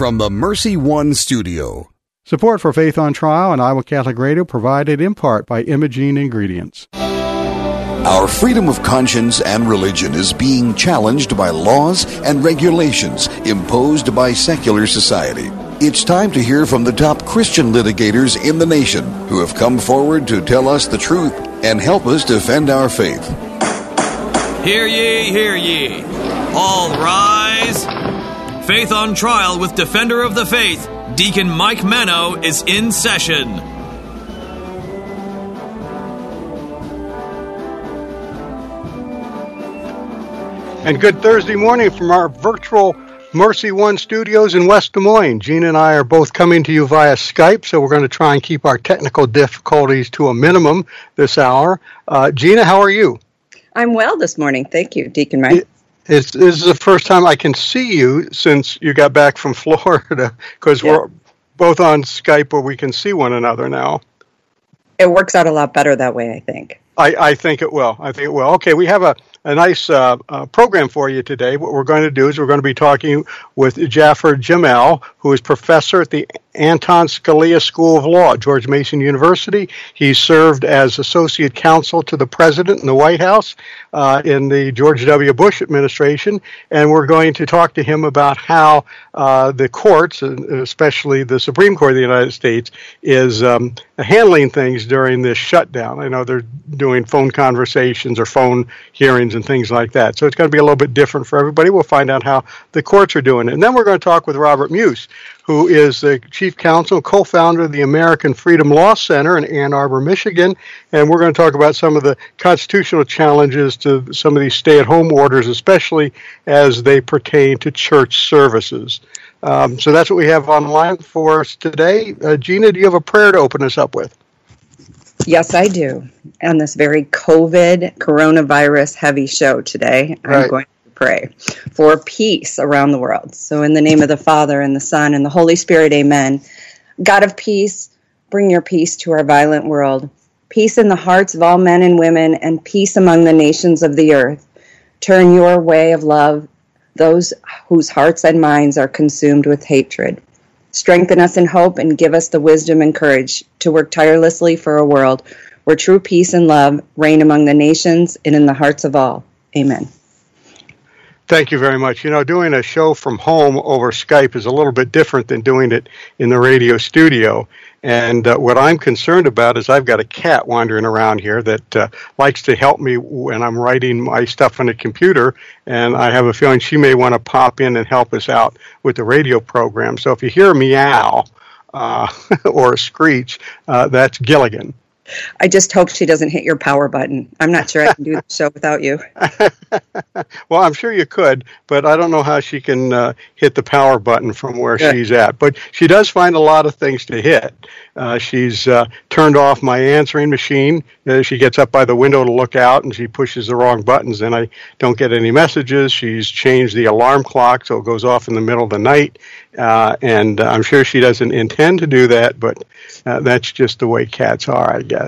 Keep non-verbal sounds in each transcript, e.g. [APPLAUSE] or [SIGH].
from the MercyOne studio. Support for Faith on Trial and Iowa Catholic Radio provided in part by Imogene Ingredients. Our freedom of conscience and religion is being challenged by laws and regulations imposed by secular society. It's time to hear from the top Christian litigators in the nation who have come forward to tell us the truth and help us defend our faith. Hear ye, hear ye. All rise. Faith on Trial with Defender of the Faith, Deacon Mike Manno, is in session. And good Thursday morning from our virtual MercyOne studios in West Des Moines. Gina and I are both coming to you via Skype, so we're going to try and keep our technical difficulties to a minimum this hour. Uh, Gina, how are you? I'm well this morning. Thank you, Deacon Mike. It's, this is the first time I can see you since you got back from [LAUGHS] Florida because yeah. we're both on Skype where we can see one another now. It works out a lot better that way, I think. I, I think it will. I think it will. Okay, we have a a nice uh, uh, program for you today. What we're going to do is we're going to be talking with Jaffer Jamil, who is professor at the Anton Scalia School of Law George Mason University. He served as associate counsel to the president in the White House uh, in the George W. Bush administration, and we're going to talk to him about how uh, the courts, especially the Supreme Court of the United States, is um, handling things during this shutdown. I know they're doing phone conversations or phone hearings and things like that, so it's going to be a little bit different for everybody. We'll find out how the courts are doing it, and then we're going to talk with Robert Muise, who is the chief counsel co founder of the American Freedom Law Center in Ann Arbor, Michigan. And we're going to talk about some of the constitutional challenges to some of these stay at home orders, especially as they pertain to church services. Um, so that's what we have online for us today. Uh, Gina, do you have a prayer to open us up with? Yes, I do. On this very COVID coronavirus heavy show today, right. I'm going to pray for peace around the world. So, in the name of the Father, and the Son, and the Holy Spirit, amen. God of peace, bring your peace to our violent world. Peace in the hearts of all men and women, and peace among the nations of the earth. Turn your way of love, those whose hearts and minds are consumed with hatred. Strengthen us in hope and give us the wisdom and courage to work tirelessly for a world where true peace and love reign among the nations and in the hearts of all. Amen. Thank you very much. You know, doing a show from home over Skype is a little bit different than doing it in the radio studio. And uh, what I'm concerned about is I've got a cat wandering around here that uh, likes to help me when I'm writing my stuff on the computer. And I have a feeling she may want to pop in and help us out with the radio program. So if you hear a meow uh, [LAUGHS] or a screech, uh, that's Gilligan. I just hope she doesn't hit your power button. I'm not sure I can do the show without you. [LAUGHS] well, I'm sure you could, but I don't know how she can uh, hit the power button from where yeah. she's at. But she does find a lot of things to hit. Uh, she's uh, turned off my answering machine. Uh, she gets up by the window to look out and she pushes the wrong buttons, and I don't get any messages. She's changed the alarm clock so it goes off in the middle of the night. Uh, and I'm sure she doesn't intend to do that, but uh, that's just the way cats are, I guess.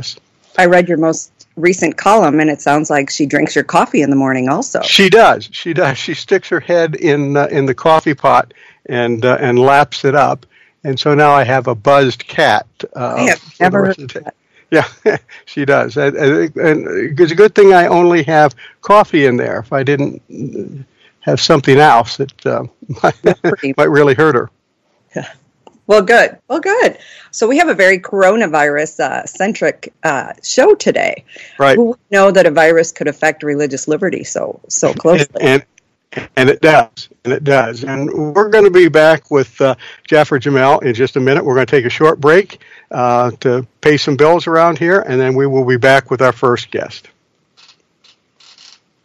I read your most recent column, and it sounds like she drinks your coffee in the morning. Also, she does. She does. She sticks her head in uh, in the coffee pot and uh, and laps it up, and so now I have a buzzed cat. Uh, I have never heard that. [LAUGHS] Yeah, [LAUGHS] she does. And it's a good thing I only have coffee in there. If I didn't have something else that uh, [LAUGHS] might, might really hurt her. Yeah. Well, good. Well, good. So we have a very coronavirus uh, centric uh, show today. Right. Who know that a virus could affect religious liberty so so closely? And, and, and it does, and it does. And we're going to be back with uh, Jaffer Jamil in just a minute. We're going to take a short break uh, to pay some bills around here, and then we will be back with our first guest.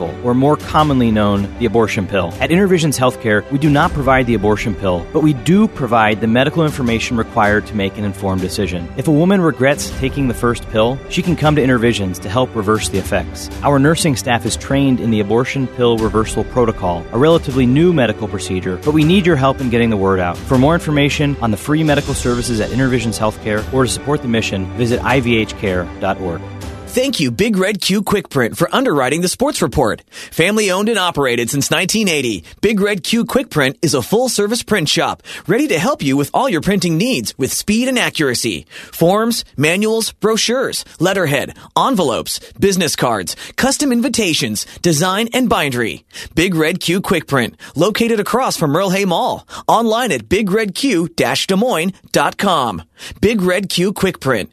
or more commonly known, the abortion pill. At Intervisions Healthcare, we do not provide the abortion pill, but we do provide the medical information required to make an informed decision. If a woman regrets taking the first pill, she can come to Intervisions to help reverse the effects. Our nursing staff is trained in the abortion pill reversal protocol, a relatively new medical procedure, but we need your help in getting the word out. For more information on the free medical services at Intervisions Healthcare or to support the mission, visit ivhcare.org. Thank you, Big Red Q Quick Print, for underwriting the sports report. Family owned and operated since 1980, Big Red Q Quick Print is a full service print shop ready to help you with all your printing needs with speed and accuracy. Forms, manuals, brochures, letterhead, envelopes, business cards, custom invitations, design, and bindery. Big Red Q Quick Print, located across from Merle Hay Mall. Online at bigredq-des Moines.com. Big Red Q Quick Print.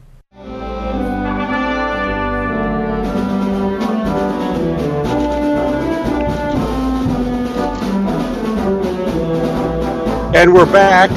And we're back.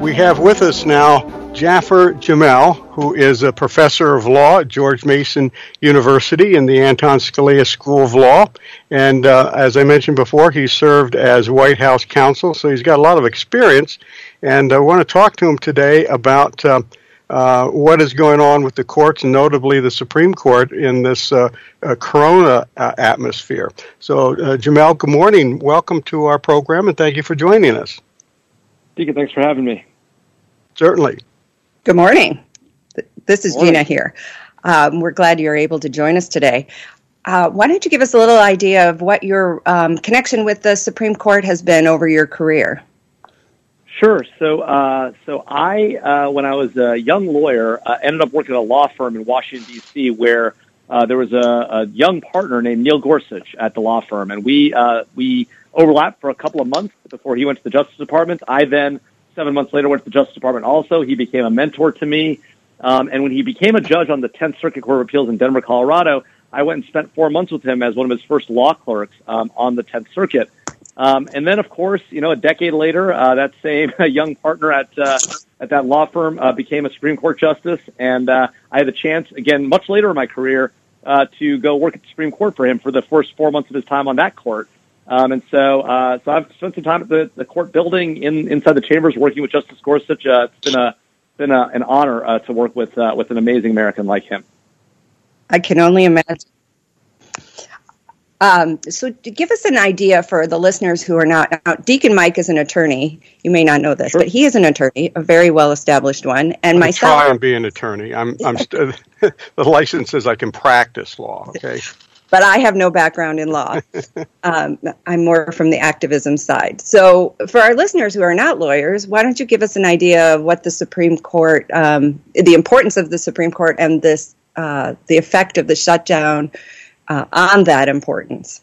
We have with us now Jaffer Jamil, who is a professor of law at George Mason University in the Anton Scalia School of Law. And uh, as I mentioned before, he served as White House counsel, so he's got a lot of experience. And I want to talk to him today about uh, uh, what is going on with the courts, notably the Supreme Court, in this uh, uh, corona uh, atmosphere. So, uh, Jamil, good morning. Welcome to our program, and thank you for joining us. Deacon, thanks for having me. Certainly. Good morning. This is morning. Gina here. Um, we're glad you're able to join us today. Uh, why don't you give us a little idea of what your um, connection with the Supreme Court has been over your career? Sure. So, uh, so I, uh, when I was a young lawyer, uh, ended up working at a law firm in Washington D.C. where uh, there was a, a, young partner named Neil Gorsuch at the law firm, and we uh, we overlapped for a couple of months before he went to the Justice Department. I then seven months later went to the Justice Department. Also, he became a mentor to me, um, and when he became a judge on the Tenth Circuit Court of Appeals in Denver, Colorado, I went and spent four months with him as one of his first law clerks um, on the Tenth Circuit. Um, and then, of course, you know, a decade later, uh, that same [LAUGHS] young partner at uh, at that law firm uh, became a Supreme Court justice, and uh, I had the chance again much later in my career uh, to go work at the Supreme Court for him for the first four months of his time on that court. Um, and so, uh, so I've spent some time at the, the court building in inside the chambers, working with Justice Gorsuch. Uh, it's been a been a, an honor uh, to work with uh, with an amazing American like him. I can only imagine. Um, so, to give us an idea for the listeners who are not, now, Deacon Mike is an attorney. You may not know this, sure. but he is an attorney, a very well established one. And I myself, try and be an attorney. I'm, I'm [LAUGHS] st- [LAUGHS] the license says I can practice law. Okay, but I have no background in law. [LAUGHS] um, I'm more from the activism side. So, for our listeners who are not lawyers, why don't you give us an idea of what the Supreme Court, um, the importance of the Supreme Court, and this, uh, the effect of the shutdown uh, on that importance.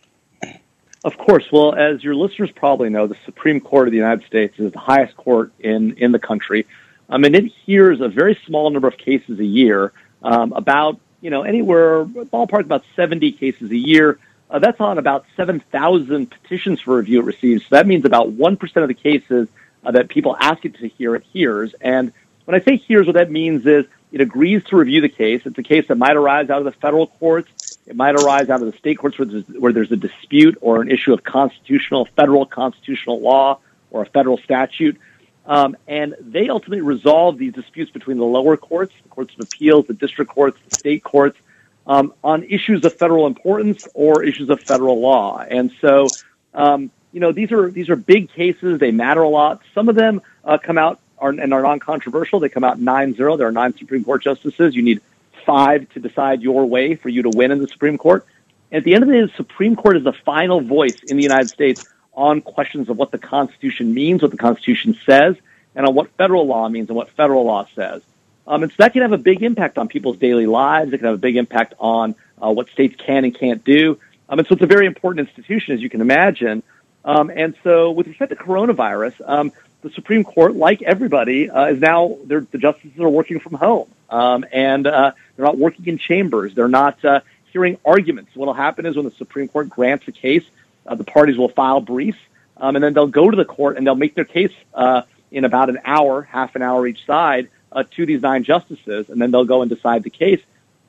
Of course. Well, as your listeners probably know, the Supreme Court of the United States is the highest court in, in the country. Um, and it hears a very small number of cases a year, um, about you know, anywhere ballpark about 70 cases a year. Uh, that's on about 7,000 petitions for review it receives. So that means about 1% of the cases uh, that people ask it to hear it hears. And when I say hears, what that means is it agrees to review the case. It's a case that might arise out of the federal courts. It might arise out of the state courts where there's, where there's a dispute or an issue of constitutional, federal constitutional law or a federal statute. Um, and they ultimately resolve these disputes between the lower courts, the courts of appeals, the district courts, the state courts, um, on issues of federal importance or issues of federal law. And so, um, you know, these are these are big cases. They matter a lot. Some of them uh, come out are, and are non-controversial. They come out 9-0. There are nine Supreme Court justices. You need five to decide your way for you to win in the Supreme Court. And at the end of the day, the Supreme Court is the final voice in the United States on questions of what the Constitution means, what the Constitution says, and on what federal law means and what federal law says. Um, and so that can have a big impact on people's daily lives. It can have a big impact on uh, what states can and can't do. Um, and so it's a very important institution, as you can imagine. Um, and so with respect to coronavirus, um, the Supreme Court, like everybody, uh, is now the justices are working from home, um, and uh, they're not working in chambers. They're not uh, hearing arguments. What will happen is when the Supreme Court grants a case, uh, the parties will file briefs, um, and then they'll go to the court and they'll make their case uh, in about an hour, half an hour each side, uh, to these nine justices, and then they'll go and decide the case.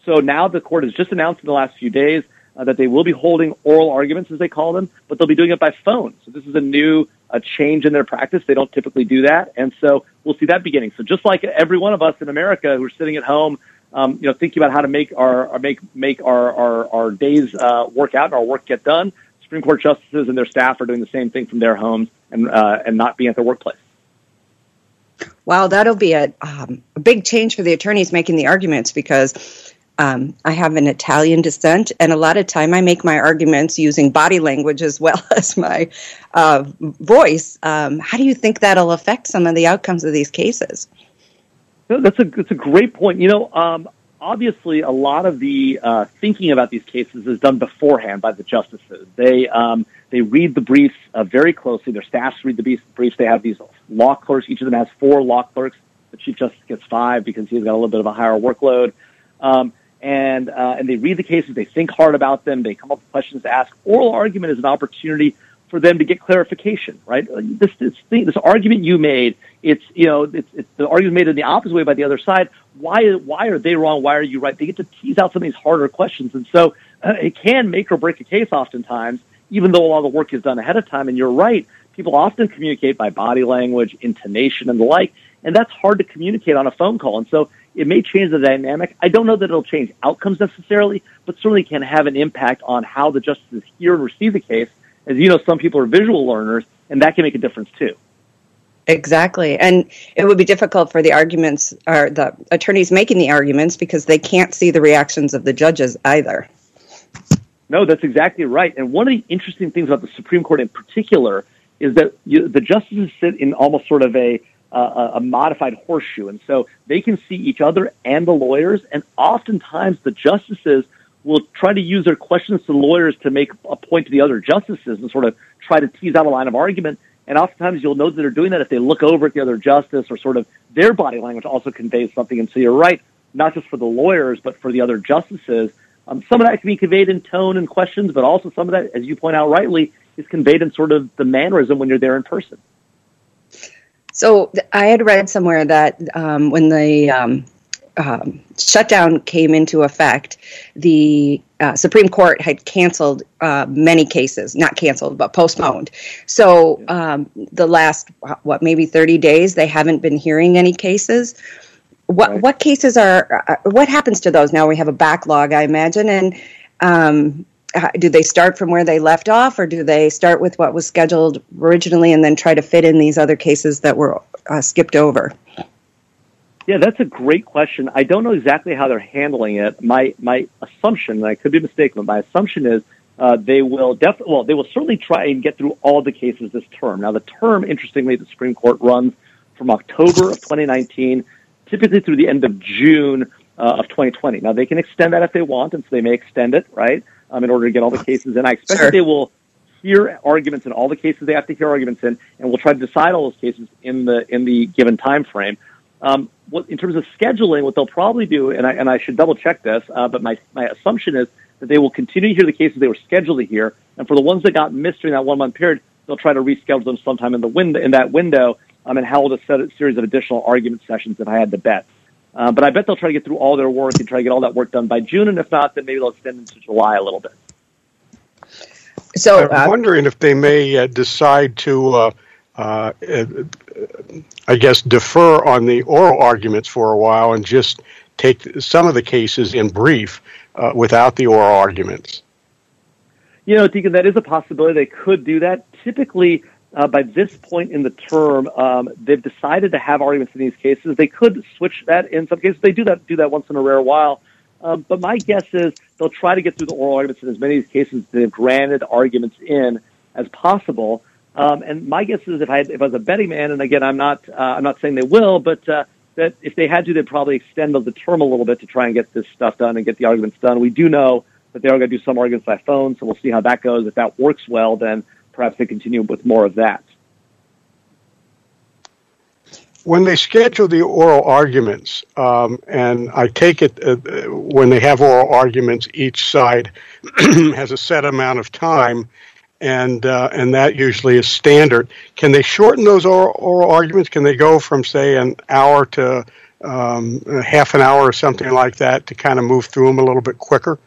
So now the court has just announced in the last few days that they will be holding oral arguments, as they call them, but they'll be doing it by phone. So this is a new uh, change in their practice. They don't typically do that, and so we'll see that beginning. So just like every one of us in America who are sitting at home, um, you know, thinking about how to make our, our make make our our, our days uh, work out and our work get done, Supreme Court justices and their staff are doing the same thing from their homes and uh, and not being at their workplace. Wow, that'll be a, um, a big change for the attorneys making the arguments because um, I have an Italian descent, and a lot of time I make my arguments using body language as well [LAUGHS] as my uh, voice. Um, how do you think that'll affect some of the outcomes of these cases? that's a that's a great point. You know, um, obviously, a lot of the uh, thinking about these cases is done beforehand by the justices. They um, they read the briefs uh, very closely. Their staffs read the briefs. They have these law clerks. Each of them has four law clerks. The chief justice gets five because he's got a little bit of a higher workload. Um, and uh, and they read the cases. They think hard about them. They come up with questions to ask. Oral argument is an opportunity for them to get clarification. Right? This this thing, this argument you made. It's you know it's, it's the argument made in the opposite way by the other side. Why why are they wrong? Why are you right? They get to tease out some of these harder questions, and so uh, it can make or break a case oftentimes. Even though a lot of the work is done ahead of time, and you're right, people often communicate by body language, intonation, and the like, and that's hard to communicate on a phone call. And so it may change the dynamic. I don't know that it'll change outcomes necessarily, but certainly can have an impact on how the justices hear and receive the case. As you know, some people are visual learners, and that can make a difference too. Exactly. And it would be difficult for the arguments or the attorneys making the arguments because they can't see the reactions of the judges either. No, that's exactly right. And one of the interesting things about the Supreme Court in particular is that you, the justices sit in almost sort of a uh, a modified horseshoe. And so they can see each other and the lawyers. And oftentimes the justices will try to use their questions to the lawyers to make a point to the other justices and sort of try to tease out a line of argument. And oftentimes you'll know that they're doing that if they look over at the other justice or sort of their body language also conveys something. And so you're right, not just for the lawyers, but for the other justices. Um, some of that can be conveyed in tone and questions, but also some of that, as you point out rightly, is conveyed in sort of the mannerism when you're there in person. So I had read somewhere that um, when the um, um, shutdown came into effect, the uh, Supreme Court had canceled uh, many cases, not canceled, but postponed. So um, the last, what, maybe 30 days, they haven't been hearing any cases. What, right. what cases are, uh, what happens to those? Now we have a backlog, I imagine, and do they start from where they left off, or do they start with what was scheduled originally and then try to fit in these other cases that were uh, skipped over? Yeah, that's a great question. I don't know exactly how they're handling it. My my assumption, and I could be mistaken, but my assumption is uh, they will definitely well, they will certainly try and get through all the cases this term. Now, the term, interestingly, the Supreme Court runs from October of 2019, typically through the end of June uh, of 2020. Now, they can extend that if they want, and so they may extend it, right? Um, in order to get all the cases in. I expect sure. that they will hear arguments in all the cases they have to hear arguments in, and we'll try to decide all those cases in the in the given time frame. Um, what, in terms of scheduling, what they'll probably do, and I, and I should double check this, uh, but my, my assumption is that they will continue to hear the cases they were scheduled to hear, and for the ones that got missed during that one month period, they'll try to reschedule them sometime in the window in that window, um, and hold a, set, a series of additional argument sessions if I had to bet. Uh, but I bet they'll try to get through all their work and try to get all that work done by June, and if not, then maybe they'll extend into July a little bit. So I'm uh, wondering if they may uh, decide to, uh, uh, I guess, defer on the oral arguments for a while and just take some of the cases in brief uh, without the oral arguments. You know, Deacon, that is a possibility. They could do that. Typically, uh, by this point in the term, um, they've decided to have arguments in these cases. They could switch that in some cases. They do that do that once in a rare while. Um, but my guess is they'll try to get through the oral arguments in as many of these cases they've granted arguments in as possible. Um, and my guess is if I if I was a betting man, and again I'm not uh, I'm not saying they will, but uh, that if they had to, they'd probably extend the term a little bit to try and get this stuff done and get the arguments done. We do know that they are going to do some arguments by phone, so we'll see how that goes. If that works well, then perhaps they continue with more of that. When they schedule the oral arguments, um, and I take it uh, when they have oral arguments, each side [CLEARS THROAT] has a set amount of time, and uh, and that usually is standard. Can they shorten those oral, oral arguments? Can they go from say an hour to um, half an hour or something like that to kind of move through them a little bit quicker?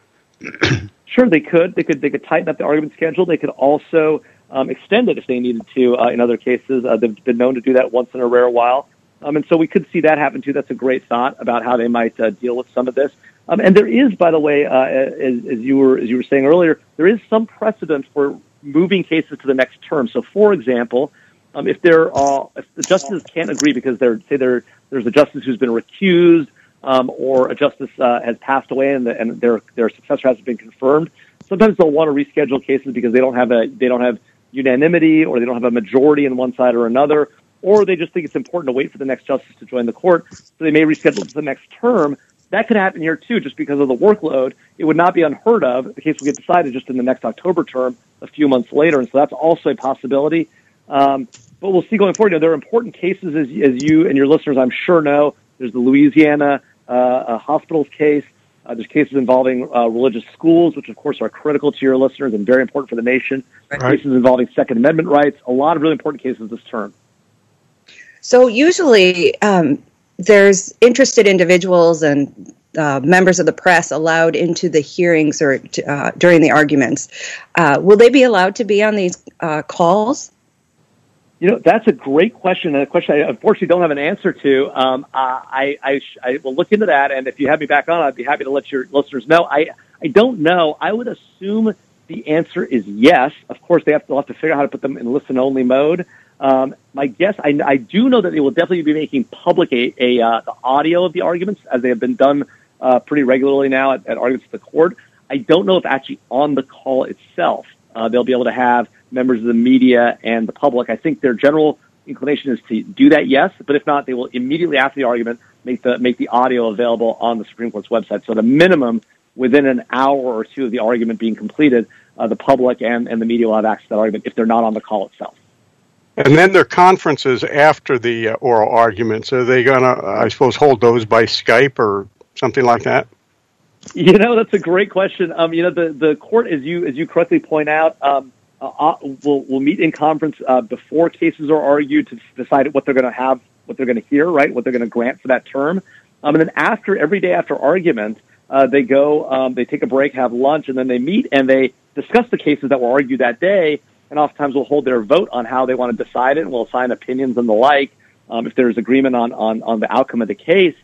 sure, they could. They could. They could tighten up the argument schedule. They could also um, extend it if they needed to. Uh, in other cases, uh, they've been known to do that once in a rare while, um, and so we could see that happen too. That's a great thought about how they might uh, deal with some of this. Um, and there is, by the way, uh, as, as you were as you were saying earlier, there is some precedent for moving cases to the next term. So, for example, um, if there are if the justices can't agree because they're say there there's a justice who's been recused um, or a justice uh, has passed away and, the, and their their successor hasn't been confirmed, sometimes they'll want to reschedule cases because they don't have a they don't have unanimity or they don't have a majority in one side or another, or they just think it's important to wait for the next justice to join the court, so they may reschedule to the next term. That could happen here too, just because of the workload. It would not be unheard of. The case will get decided just in the next October term, a few months later, and so that's also a possibility. Um, but we'll see going forward. You know, there are important cases, as, as you and your listeners, I'm sure, know. There's the Louisiana uh, hospitals case. Uh, there's cases involving uh, religious schools, which of course are critical to your listeners and very important for the nation. Right. Cases involving Second Amendment rights. A lot of really important cases this term. So usually, um, there's interested individuals and uh, members of the press allowed into the hearings or uh, during the arguments. Uh, will they be allowed to be on these uh, calls? You know, that's a great question, and a question I unfortunately don't have an answer to. Um, I, I, I will look into that, and if you have me back on, I'd be happy to let your listeners know. I, I don't know. I would assume the answer is yes. Of course, they have to, have to figure out how to put them in listen-only mode. Um, my guess, I, I do know that they will definitely be making public a, a uh, the audio of the arguments as they have been done uh, pretty regularly now at, at arguments of the court. I don't know if actually on the call itself uh, they'll be able to have members of the media and the public. I think their general inclination is to do that, yes, but if not, they will immediately after the argument make the make the audio available on the Supreme Court's website. So, at a minimum, within an hour or two of the argument being completed, uh, the public and, and the media will have access to that argument if they're not on the call itself. And then their conferences after the uh, oral arguments, are they going to, I suppose, hold those by Skype or something like that? [LAUGHS] You know, that's a great question. Um, you know, the, the court, as you as you correctly point out, um, uh, uh, will will meet in conference uh, before cases are argued to decide what they're going to have, what they're going to hear, right, what they're going to grant for that term. Um, and then after every day after argument, uh, they go, um, they take a break, have lunch, and then they meet and they discuss the cases that were argued that day. And oftentimes will hold their vote on how they want to decide it, and will assign opinions and the like. Um, if there's agreement on, on on the outcome of the case,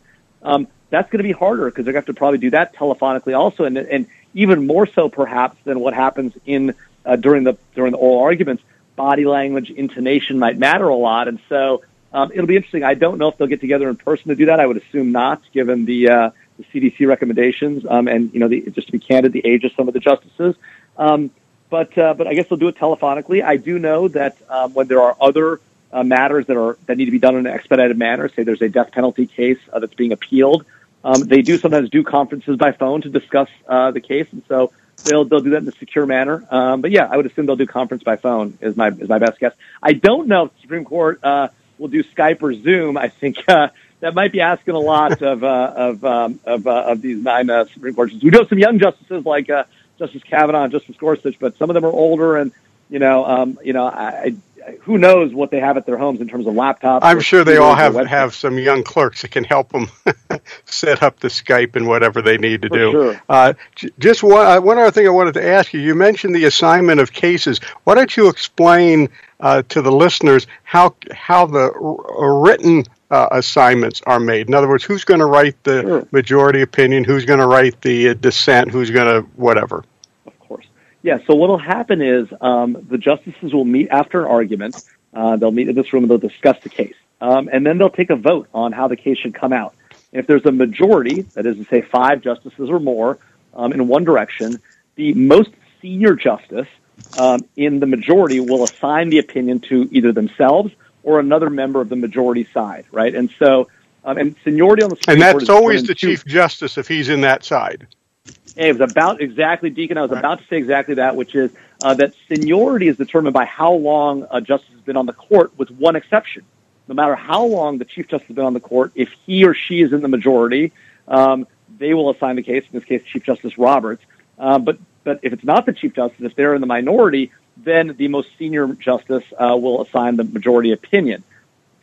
um, that's going to be harder because they're going to have to probably do that telephonically also, and and even more so perhaps than what happens in uh, during the during the oral arguments, body language, intonation might matter a lot, and so um, it'll be interesting. I don't know if they'll get together in person to do that. I would assume not, given the uh, the CDC recommendations, um, and you know, the, just to be candid, the age of some of the justices. Um, but uh, but I guess they'll do it telephonically. I do know that um, when there are other uh, matters that are that need to be done in an expedited manner, say there's a death penalty case uh, that's being appealed, um, they do sometimes do conferences by phone to discuss uh, the case, and so they'll they'll do that in a secure manner. Um, but yeah, I would assume they'll do conference by phone is my is my best guess. I don't know if the Supreme Court uh, will do Skype or Zoom. I think uh, that might be asking a lot of uh, of um, of, uh, of these nine uh, Supreme Court justices. We do have some young justices like uh, Justice Kavanaugh and Justice Gorsuch, but some of them are older, and you know, um, you know, I, who knows what they have at their homes in terms of laptops. I'm sure they all have have some young clerks that can help them [LAUGHS] set up the Skype and whatever they need to For do. Sure. Uh, just one, uh, one other thing I wanted to ask you. You mentioned the assignment of cases. Why don't you explain uh, to the listeners how how the r- written uh, assignments are made? In other words, who's going to write the Sure. majority opinion? Who's going to write the uh, dissent? Who's going to whatever? Yeah, so what will happen is um, the justices will meet after an argument. Uh, they'll meet in this room and they'll discuss the case. Um, and then they'll take a vote on how the case should come out. If there's a majority, that is to say five justices or more, um, in one direction, the most senior justice um, in the majority will assign the opinion to either themselves or another member of the majority side, right? And so, um, and seniority on the Supreme And Court that's always the two- chief justice if he's in that side. It was about exactly, Deacon. I was about to say exactly that, which is uh, that seniority is determined by how long a justice has been on the court, with one exception. No matter how long the chief justice has been on the court, if he or she is in the majority, um, they will assign the case. In this case, Chief Justice Roberts. Uh, but but if it's not the chief justice, if they're in the minority, then the most senior justice uh, will assign the majority opinion.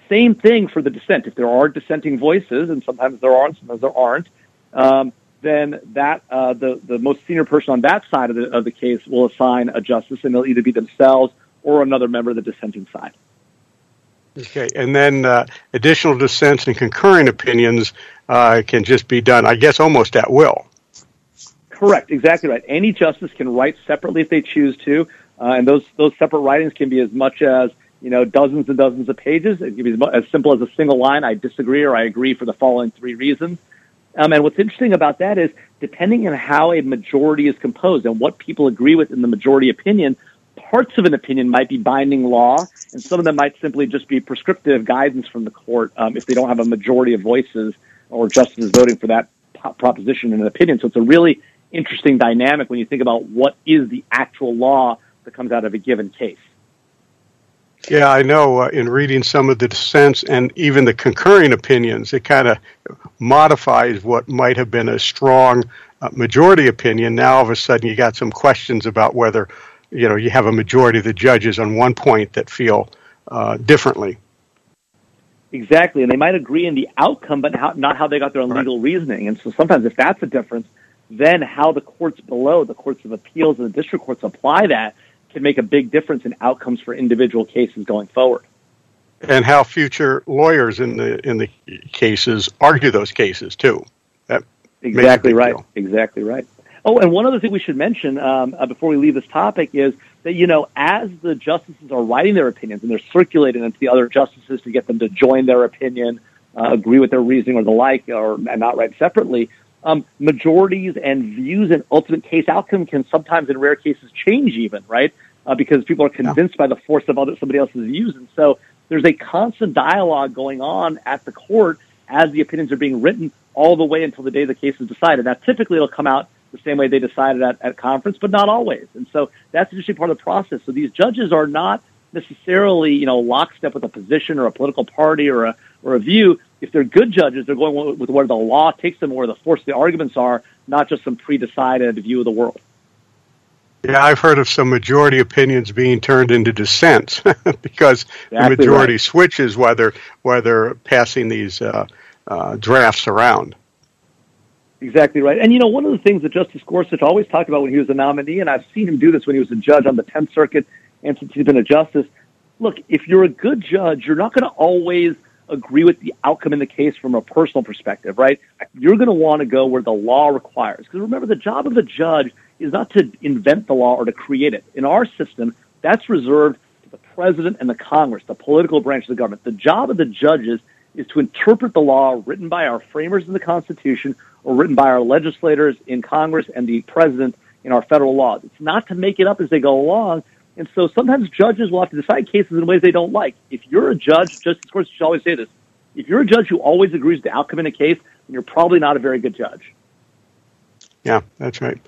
Same thing for the dissent. If there are dissenting voices, and sometimes there are, and sometimes there aren't, um, then that uh, the the most senior person on that side of the of the case will assign a justice, and they'll either be themselves or another member of the dissenting side. Okay, and then uh, additional dissents and concurring opinions uh, can just be done, I guess, almost at will. Correct, exactly right. Any justice can write separately if they choose to, uh, and those those separate writings can be as much as you know dozens and dozens of pages. It can be as, as simple as a single line: "I disagree" or "I agree" for the following three reasons. Um, and what's interesting about that is, depending on how a majority is composed and what people agree with in the majority opinion, parts of an opinion might be binding law, and some of them might simply just be prescriptive guidance from the court um, if they don't have a majority of voices or justices voting for that po- proposition in an opinion. So it's a really interesting dynamic when you think about what is the actual law that comes out of a given case. Yeah, I know uh, in reading some of the dissents and even the concurring opinions, it kind of modifies what might have been a strong uh, majority opinion. Now, all of a sudden, you got some questions about whether, you know, you have a majority of the judges on one point that feel uh, differently. Exactly, and they might agree in the outcome, but how, not how they got their own legal reasoning. And so sometimes, if that's a difference, then how the courts below, the courts of appeals and the district courts apply that can make a big difference in outcomes for individual cases going forward. And how future lawyers in the in the cases argue those cases too. That Exactly right. deal. Exactly right. Oh, and one other thing we should mention um, uh, before we leave this topic is that you know, as the justices are writing their opinions and they're circulating them to the other justices to get them to join their opinion, uh, agree with their reasoning or the like, or and not write separately. Um, majorities and views and ultimate case outcome can sometimes, in rare cases, change even right uh, because people are convinced by the force of other somebody else's views, and so there's a constant dialogue going on at the court as the opinions are being written all the way until the day the case is decided. Now, typically, it'll come out the same way they decided at, at conference, but not always. And so that's interesting part of the process. So these judges are not necessarily, you know, lockstep with a position or a political party or a or a view. If they're good judges, they're going with where the law takes them, where the force of the arguments are, not just some pre-decided view of the world. Yeah, I've heard of some majority opinions being turned into dissents [LAUGHS] because the majority right. switches whether they're passing these uh, uh, drafts around. Exactly right. And you know, one of the things that Justice Gorsuch always talked about when he was a nominee, and I've seen him do this when he was a judge on the Tenth Circuit and since he's been a justice. Look, if you're a good judge, you're not going to always agree with the outcome in the case from a personal perspective, right? You're going to want to go where the law requires. Because remember, the job of the judge is not to invent the law or to create it. In our system, that's reserved to the president and the Congress, the political branch of the government. The job of the judges is to interpret the law written by our framers in the Constitution or written by our legislators in Congress and the president in our federal laws. It's not to make it up as they go along. And so sometimes judges will have to decide cases in ways they don't like. If you're a judge, Justice Gorsuch should always say this, if you're a judge who always agrees with the outcome in a case, then you're probably not a very good judge. Yeah, that's right.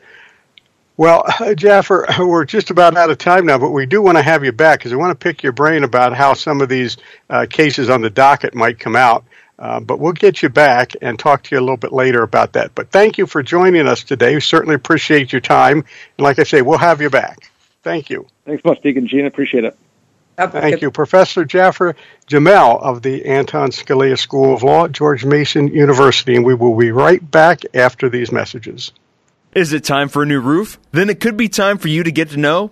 Well, [LAUGHS] Jaffer, [LAUGHS] we're just about out of time now, but we do want to have you back because I want to pick your brain about how some of these uh, cases on the docket might come out. Uh, but we'll get you back and talk to you a little bit later about that. But thank you for joining us today. We certainly appreciate your time. And like I say, we'll have you back. Thank you. Thanks much, Deacon Gene. Appreciate it. Thank you. Professor Jaffer Jamil of the Anton Scalia School of Law George Mason University. And we will be right back after these messages. Is it time for a new roof? Then it could be time for you to get to know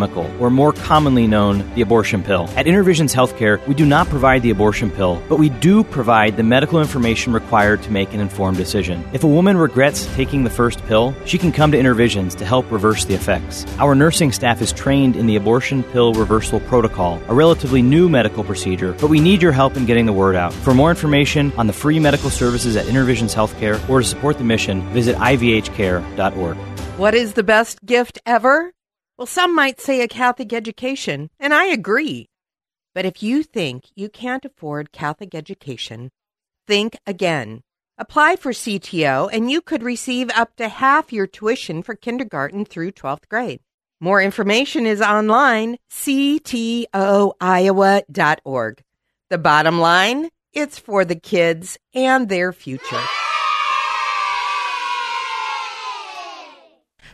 chemical, or more commonly known, the abortion pill. At Intervisions Healthcare, we do not provide the abortion pill, but we do provide the medical information required to make an informed decision. If a woman regrets taking the first pill, she can come to Intervisions to help reverse the effects. Our nursing staff is trained in the abortion pill reversal protocol, a relatively new medical procedure, but we need your help in getting the word out. For more information on the free medical services at Intervisions Healthcare or to support the mission, visit ivhcare.org. What is the best gift ever? Well, some might say a Catholic education, and I agree. But if you think you can't afford Catholic education, think again. Apply for CTO, and you could receive up to half your tuition for kindergarten through 12th grade. More information is online, ctoiowa.org. The bottom line, it's for the kids and their future.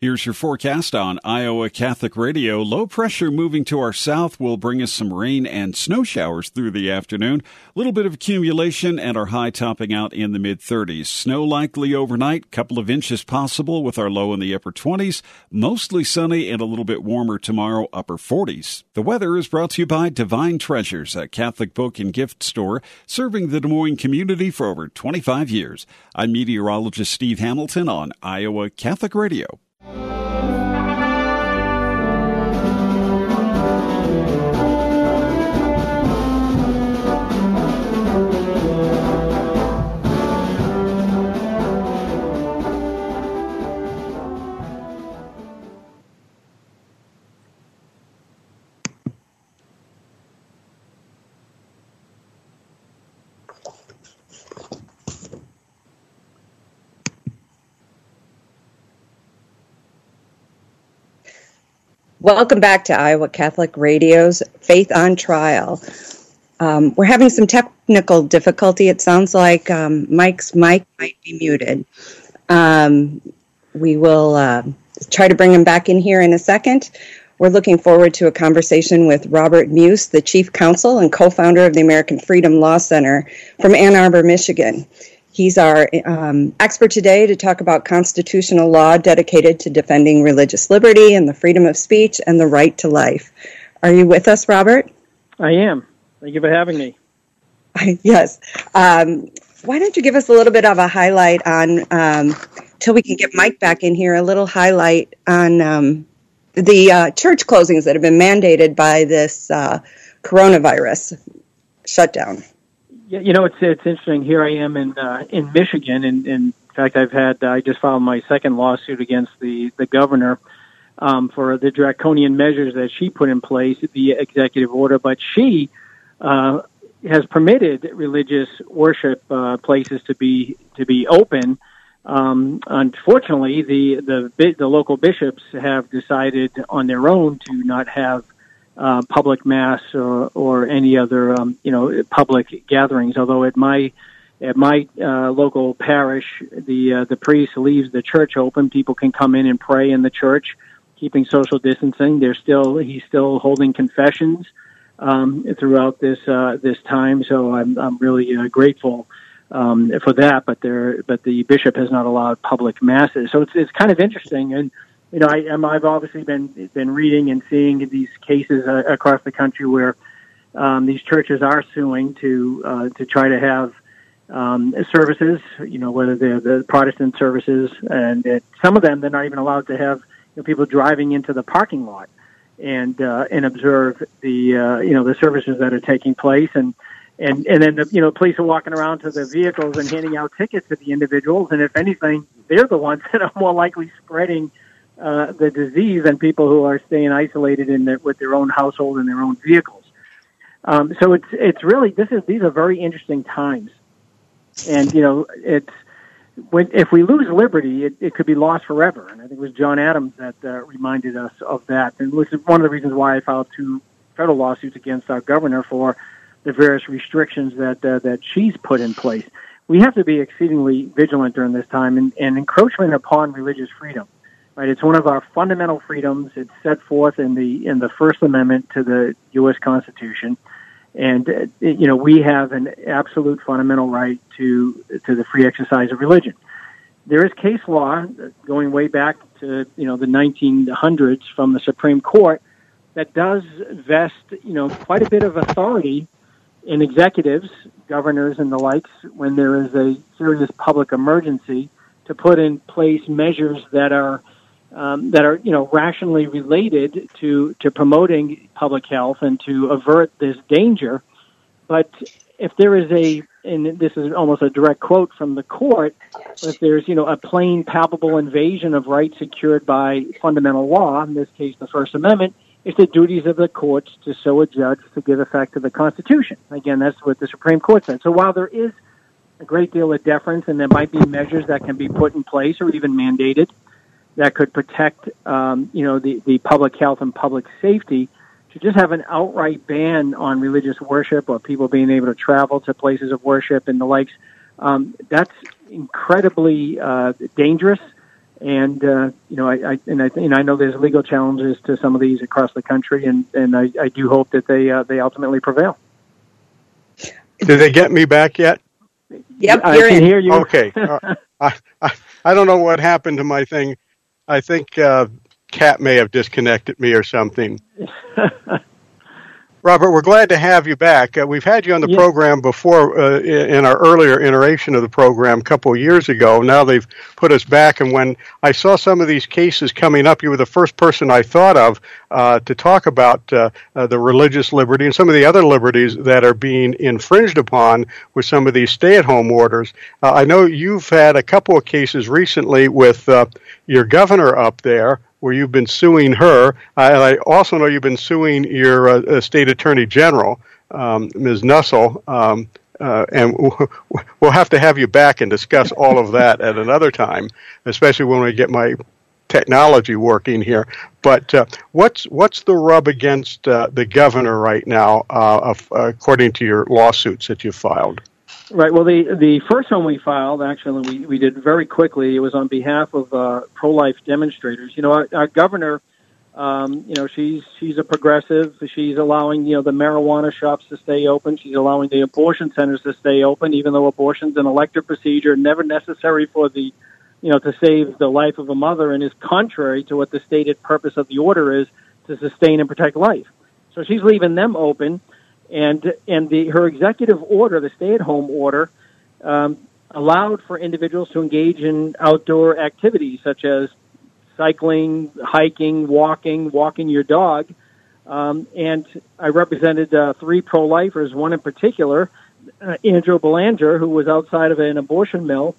Here's your forecast on Iowa Catholic Radio. Low pressure moving to our south will bring us some rain and snow showers through the afternoon. A little bit of accumulation and our high topping out in the mid 30s. Snow likely overnight, couple of inches possible with our low in the upper 20s. Mostly sunny and a little bit warmer tomorrow, upper 40s. The weather is brought to you by Divine Treasures, a Catholic book and gift store serving the Des Moines community for over 25 years. I'm meteorologist Steve Hamilton on Iowa Catholic Radio you. Welcome back to Iowa Catholic Radio's Faith on Trial. Um, we're having some technical difficulty. It sounds like um, Mike's mic might be muted. Um, we will uh, try to bring him back in here in a second. We're looking forward to a conversation with Robert Muise, the Chief Counsel and co founder of the American Freedom Law Center from Ann Arbor, Michigan. He's our um, expert today to talk about constitutional law dedicated to defending religious liberty and the freedom of speech and the right to life. Are you with us, Robert? I am. Thank you for having me. [LAUGHS] yes. Um, why don't you give us a little bit of a highlight on, um, till we can get Mike back in here, a little highlight on um, the uh, church closings that have been mandated by this uh, coronavirus shutdown? Yeah, you know, it's it's interesting. Here I am in uh, in Michigan, and, in fact, I've had I just filed my second lawsuit against the the governor um, for the draconian measures that she put in place, the executive order. But she, uh, has permitted religious worship uh, places to be to be open. Um, unfortunately, the, the the local bishops have decided on their own to not have uh, public mass or, or any other um, you know public gatherings. Although at my at my uh, local parish, the uh, the priest leaves the church open. People can come in and pray in the church, keeping social distancing. They're still he's still holding confessions um, throughout this uh, this time. So I'm I'm really uh, grateful um, for that. But there, but the bishop has not allowed public masses. So it's it's kind of interesting. And you know, I, I'm, I've obviously been been reading and seeing these cases uh, across the country where um, these churches are suing to uh, to try to have um, services, you know, whether they're the Protestant services, and it, some of them they're not even allowed to have you know, people driving into the parking lot and uh, and observe the uh, you know the services that are taking place, and and and then the you know police are walking around to the vehicles and handing out tickets to the individuals, and if anything, they're the ones [LAUGHS] that are more likely spreading. Uh, the disease than people who are staying isolated in their, with their own household and their own vehicles. Um, so it's it's really this is these are very interesting times and you know it's when if we lose liberty, it, it could be lost forever. And I think it was John Adams that uh, reminded us of that, and which is one of the reasons why I filed two federal lawsuits against our governor for the various restrictions that uh, that she's put in place. We have to be exceedingly vigilant during this time, and, and encroachment upon religious freedom. Right, it's one of our fundamental freedoms. It's set forth in the in the First Amendment to the U.S. Constitution and uh, you know we have an absolute fundamental right to to the free exercise of religion. There is case law going way back to you know the 1900s from the Supreme Court that does vest you know quite a bit of authority in executives, governors, and the likes when there is a serious public emergency to put in place measures that are um, that are you know rationally related to to promoting public health and to avert this danger. But if there is a and this is almost a direct quote from the court, if there's you know a plain palpable invasion of rights secured by fundamental law, in this case the First Amendment, it's the duties of the courts to so adjudge to give effect to the Constitution. Again, that's what the Supreme Court said. So while there is a great deal of deference and there might be measures that can be put in place or even mandated, that could protect, um, you know, the, the public health and public safety. To just have an outright ban on religious worship or people being able to travel to places of worship and the likes, um, that's incredibly uh, dangerous. And uh, you know, I, I and I and I know there's legal challenges to some of these across the country, and and I, I do hope that they uh, they ultimately prevail. Did they get me back yet? Yep, I can hear you. Okay, [LAUGHS] uh, I, I I don't know what happened to my thing. I think uh, Cat may have disconnected me or something. [LAUGHS] Robert, we're glad to have you back. Uh, we've had you on the program before uh, in our earlier iteration of the program a couple of years ago. Now they've put us back, and when I saw some of these cases coming up, you were the first person I thought of uh, to talk about uh, uh, the religious liberty and some of the other liberties that are being infringed upon with some of these stay-at-home orders. Uh, I know you've had a couple of cases recently with your governor up there where you've been suing her, uh, and I also know you've been suing your uh, uh state attorney general, um, Ms. Nessel. Um, uh, and [LAUGHS] we'll have to have you back and discuss all of that at another time, especially when we get my technology working here. But uh, what's what's the rub against uh, the governor right now, of, according to your lawsuits that you filed? Right. Well, the the first one we filed, actually, we, we did very quickly. It was on behalf of uh, pro life demonstrators. You know, our, our governor, um, you know, she's she's a progressive. She's allowing you know the marijuana shops to stay open. She's allowing the abortion centers to stay open, even though abortion's an elective procedure, never necessary for the, you know, to save the life of a mother, and is contrary to what the stated purpose of the order is to sustain and protect life. So she's leaving them open and and the her executive order, the stay-at-home order, um, allowed for individuals to engage in outdoor activities such as cycling, hiking, walking, walking your dog. Um, and I represented uh, three pro-lifers, one in particular, uh, Andrew Belanger, who was outside of an abortion mill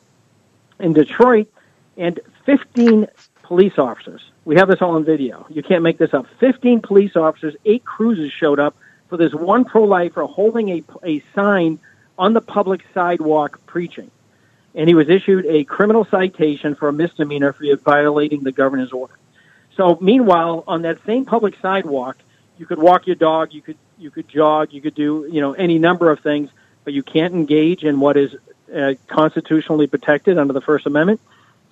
in Detroit, and 15 police officers. We have this all on video. You can't make this up. 15 police officers, eight cruisers showed up for this one pro-lifer holding a, a sign on the public sidewalk preaching. And he was issued a criminal citation for a misdemeanor for violating the governor's order. So meanwhile, on that same public sidewalk, you could walk your dog, you could you could jog, you could do you know any number of things, but you can't engage in what is uh, constitutionally protected under the First Amendment.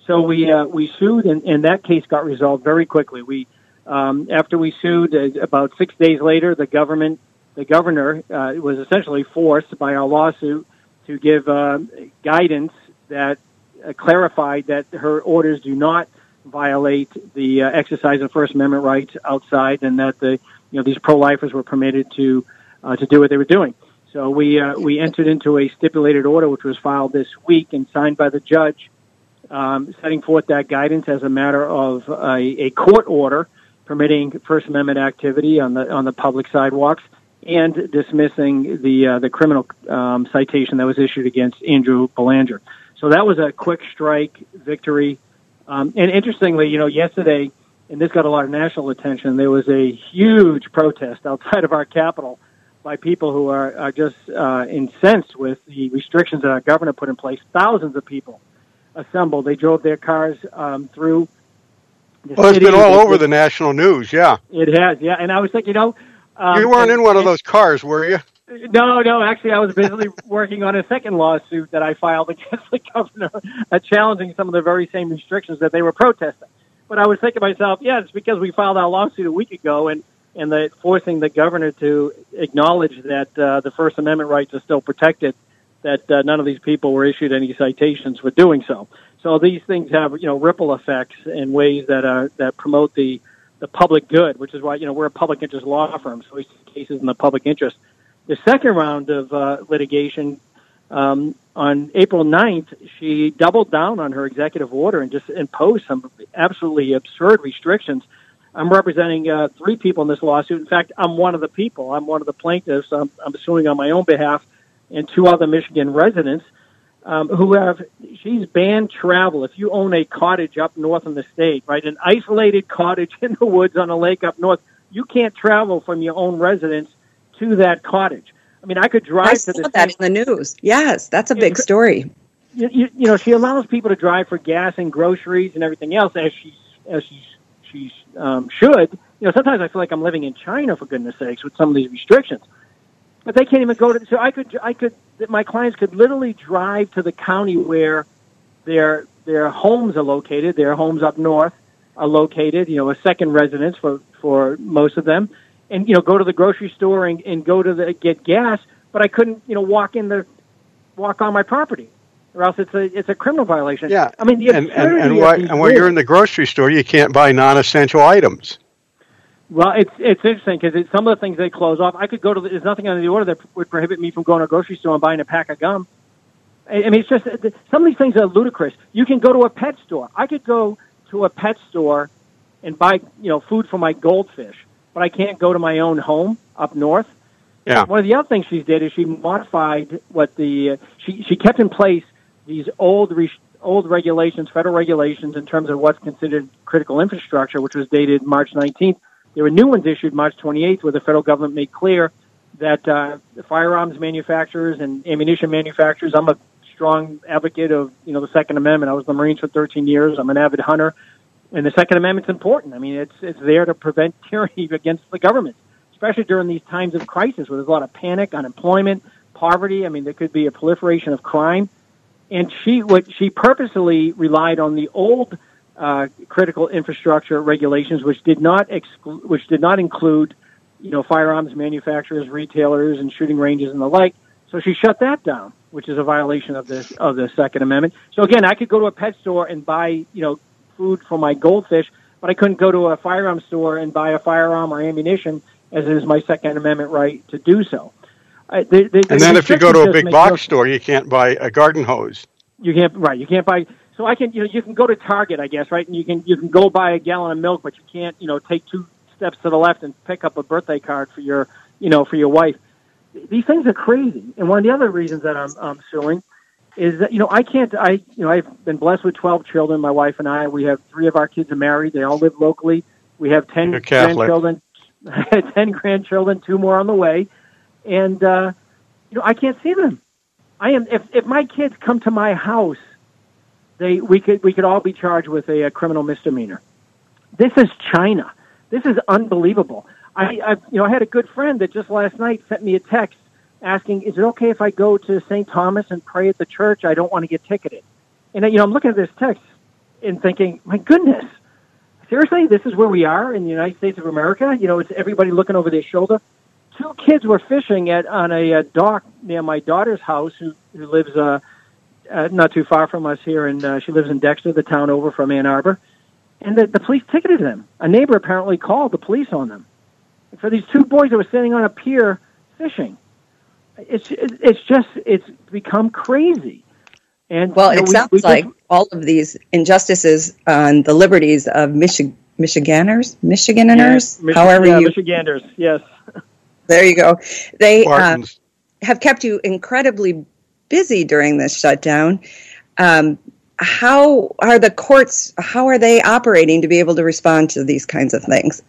So we uh, we sued, and, and that case got resolved very quickly. We um, after we sued, uh, about six days later, the government, the governor, uh, was essentially forced by our lawsuit to give uh, guidance that uh, clarified that her orders do not violate the uh, exercise of First Amendment rights outside, and that the you know these pro-lifers were permitted to uh, to do what they were doing. So we uh, we entered into a stipulated order, which was filed this week and signed by the judge, um, setting forth that guidance as a matter of a, a court order permitting First Amendment activity on the on the public sidewalks and dismissing the uh, the criminal um, citation that was issued against Andrew Belanger. So that was a quick strike victory. Um, and interestingly, you know, yesterday, and this got a lot of national attention, there was a huge protest outside of our capital by people who are, are just uh, incensed with the restrictions that our governor put in place. Thousands of people assembled. They drove their cars um, through. The well, it's been all over the national news. Yeah, it has. Yeah, and I was thinking, you know, um, you weren't in one of those cars, were you? No, no. Actually, I was busily [LAUGHS] working on a second lawsuit that I filed [LAUGHS] against the governor, uh, challenging some of the very same restrictions that they were protesting. But I was thinking to myself, yeah, it's because we filed our lawsuit a week ago, and and the forcing the governor to acknowledge that uh, the First Amendment rights are still protected, that uh, none of these people were issued any citations for doing so. So these things have you know ripple effects in ways that are that promote the the public good, which is why you know we're a public interest law firm, so we see cases in the public interest. The second round of uh, litigation um, on April 9th, she doubled down on her executive order and just imposed some absolutely absurd restrictions I'm representing uh, three people in this lawsuit. In fact, I'm one of the people. I'm one of the plaintiffs. I'm, I'm suing on my own behalf and two other Michigan residents um, who have. She's banned travel. If you own a cottage up north in the state, right, an isolated cottage [LAUGHS] in the woods on a lake up north, you can't travel from your own residence to that cottage. I mean, I could drive I saw to the that in the news. Yes, that's a big story. You, you, you know, she allows people to drive for gas and groceries and everything else as she as she she um, should. You know, sometimes I feel like I'm living in China for goodness sakes with some of these restrictions. But they can't even go to. So I could, I could, my clients could literally drive to the county where their their homes are located. Their homes up north are located. You know, a second residence for for most of them, and you know, go to the grocery store and, and go to the get gas. But I couldn't, you know, walk in the walk on my property or else it's a it's a criminal violation. Yeah, I mean, the and and and, why, and when you're in the grocery store, you can't buy non-essential items. Well, it's it's interesting because some of the things they close off. I could go to the, there's nothing on the order that would prohibit me from going to a grocery store and buying a pack of gum. I, I mean, it's just some of these things are ludicrous. You can go to a pet store. I could go to a pet store and buy you know food for my goldfish, but I can't go to my own home up north. Yeah. One of the other things she did is she modified what the uh, she she kept in place these old re- old regulations, federal regulations, in terms of what's considered critical infrastructure, which was dated March 19th. There were new ones issued March 28th, where the federal government made clear that uh, the firearms manufacturers and ammunition manufacturers. I'm a strong advocate of you know the Second Amendment. I was the Marines for 13 years. I'm an avid hunter, and the Second Amendment's important. I mean, it's it's there to prevent [LAUGHS] tyranny against the government, especially during these times of crisis where there's a lot of panic, unemployment, poverty. I mean, there could be a proliferation of crime and she what she purposely relied on the old uh, critical infrastructure regulations, which did not exclu- which did not include, you know, firearms manufacturers, retailers, and shooting ranges and the like. So she shut that down, which is a violation of this of the Second Amendment. So again, I could go to a pet store and buy, you know, food for my goldfish, but I couldn't go to a firearm store and buy a firearm or ammunition, as it is my Second Amendment right to do so. I, they, they, and then if you go to a big box store, you can't buy a garden hose. You can't right. You can't buy. So I can you know you can go to Target, I guess, right? And you can you can go buy a gallon of milk, but you can't you know take two steps to the left and pick up a birthday card for your you know for your wife. These things are crazy. And one of the other reasons that I'm, I'm suing is that you know I can't I you know I've been blessed with 12 children. My wife and I we have three of our kids are married. They all live locally. We have 10 grandchildren. [LAUGHS] Ten grandchildren, two more on the way, and uh, you know I can't see them. I am if if my kids come to my house, they we could we could all be charged with a, a criminal misdemeanor. This is China. This is unbelievable. I, I you know I had a good friend that just last night sent me a text asking, "Is it okay if I go to St. Thomas and pray at the church? I don't want to get ticketed." And you know I'm looking at this text and thinking, "My goodness, seriously, this is where we are in the United States of America. You know, it's everybody looking over their shoulder. Two kids were fishing at on a, a dock near my daughter's house, who who lives uh, uh, not too far from us here, and uh, she lives in Dexter, the town over from Ann Arbor. And the, the police ticketed them. A neighbor apparently called the police on them for these two boys that were sitting on a pier fishing. It's it's just it's become crazy. And well, you know, it we- sounds we just- like all of these injustices on the liberties of Michi- Michiganders, Michiganers, Michi- however yeah, you. Michiganders, yes. There you go. They uh, have kept you incredibly busy during this shutdown. Um, how are the courts? How are they operating to be able to respond to these kinds of things?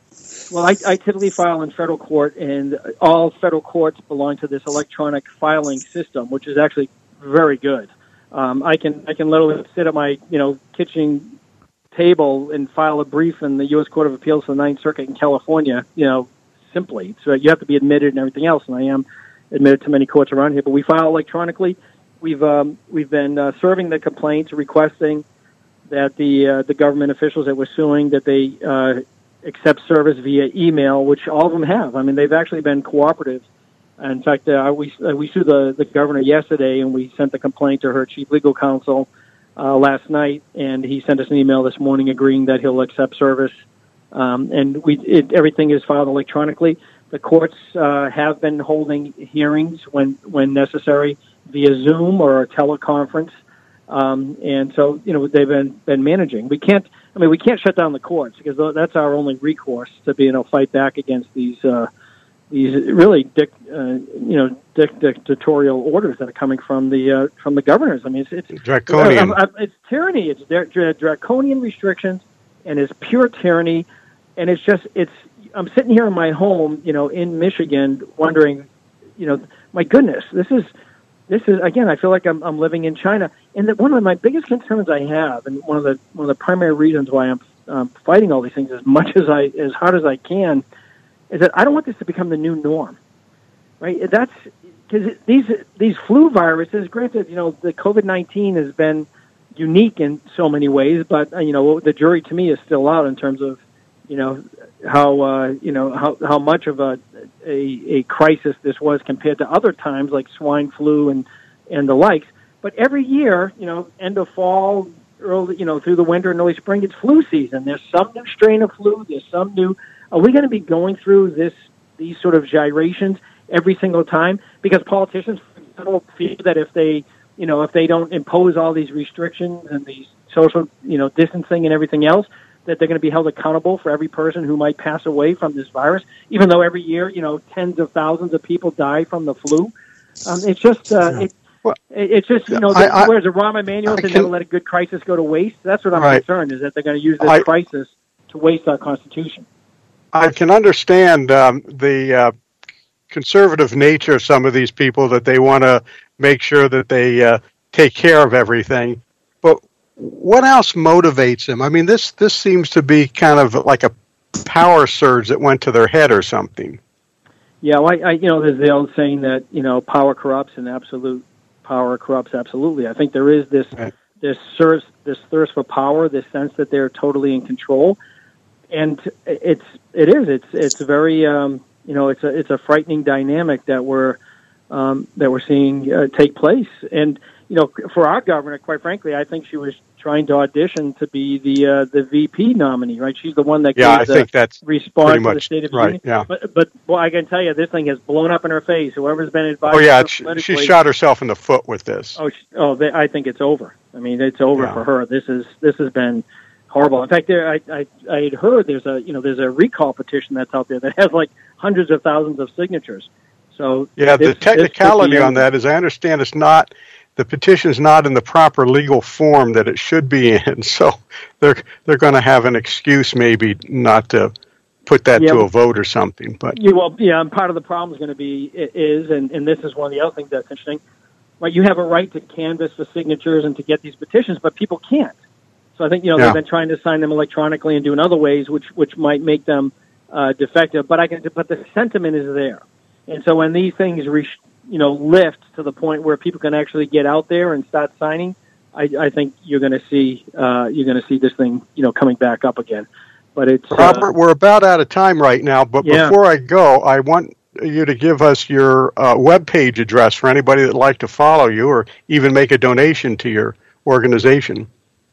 Well, I, I typically file in federal court, and all federal courts belong to this electronic filing system, which is actually very good. Um, I can I can literally sit at my you know kitchen table and file a brief in the U.S. Court of Appeals for the Ninth Circuit in California. You know, simply. So you have to be admitted and everything else, and I am admitted to many courts around here. But we file electronically. We've um, we've been uh, serving the complaints, requesting that the uh, the government officials that we're suing that they uh, accept service via email, which all of them have. I mean, they've actually been cooperative. In fact, uh, we uh, we sued the the governor yesterday, and we sent the complaint to her chief legal counsel uh, last night, and he sent us an email this morning agreeing that he'll accept service. Um, and we it, everything is filed electronically. The courts uh, have been holding hearings when when necessary via Zoom or a teleconference. Um, and so, you know, they've been been managing. We can't. I mean, we can't shut down the courts because that's our only recourse to be able to fight back against these uh, these really dic, uh, you know dic- dictatorial orders that are coming from the uh, from the governors. I mean, it's, it's Draconian. uh, uh, it's tyranny. It's dra- dra- draconian restrictions, and it's pure tyranny. And it's just it's. I'm sitting here in my home, you know, in Michigan, wondering, you know, my goodness, this is this is again. I feel like I'm I'm living in China, and that one of my biggest concerns I have, and one of the one of the primary reasons why I'm um, fighting all these things as much [LAUGHS] as I as hard as I can, is that I don't want this to become the new norm, right? That's because these these flu viruses. Granted, you know the COVID nineteen has been unique in so many ways, but uh, you know the jury to me is still out in terms of you know how uh, you know how how much of a, a a crisis this was compared to other times like swine flu and and the likes. But every year, you know, end of fall, early, you know, through the winter and early spring, it's flu season. There's some new strain of flu. There's some new. Are we going to be going through this these sort of gyrations every single time? Because politicians, feel that if they you know if they don't impose all these restrictions and these social you know distancing and everything else that they're going to be held accountable for every person who might pass away from this virus, even though every year, you know, tens of thousands of people die from the flu. Um, it's just, uh, it, it, it's just, you know, I- I- whereas the Rahm Emanuel said never let a good crisis go to waste. That's what I'm Right. concerned is that they're going to use this I- crisis to waste our Constitution. I can understand um, the uh, conservative nature of some of these people that they want to make sure that they uh, take care of everything. What else motivates them? I mean, this this seems to be kind of like a power surge that went to their head or something. Yeah, well, I, I, you know, there's the old saying that you know power corrupts and absolute power corrupts absolutely. I think there is this this thirst this thirst for power, this sense that they're totally in control, and it's it is it's it's very um, you know it's a it's a frightening dynamic that we're um, that we're seeing uh, take place. And you know, for our governor, quite frankly, I think she was trying to audition to be the uh, the VP nominee. Right? She's the one that Yeah, gave I think that's response to the State of the right, Union. yeah. But but well, I can tell you, this thing has blown up in her face. Whoever's been advised. Oh yeah, she shot herself in the foot with this. Oh, sh- oh, they, I think it's over. I mean, it's over Yeah. for her. This is this has been horrible. In fact, there I, I I had heard there's a you know there's a recall petition that's out there that has like hundreds of thousands of signatures. So Yeah, this- the technicality on that is I understand it's not the petition's not in the proper legal form that it should be in. [LAUGHS] So they're they're going to have an excuse maybe not to put that yeah, to a vote or something. But yeah, well, yeah, and part of the problem is going to be is, and, and this is one of the other things that's interesting. Right, you have a right to canvass the signatures and to get these petitions, but people can't. So I think you know yeah. they've been trying to sign them electronically and doing other ways, which which might make them uh, defective. But I can, but the sentiment is there, and so when these things reach, you know, lift to the point where people can actually get out there and start signing, I, I think you're going to see uh, you're going to see this thing, you know, coming back up again. But it's uh, Robert. Uh, we're about out of time right now. But yeah. before I go, I want you to give us your uh, web page address for anybody that'd like to follow you or even make a donation to your organization.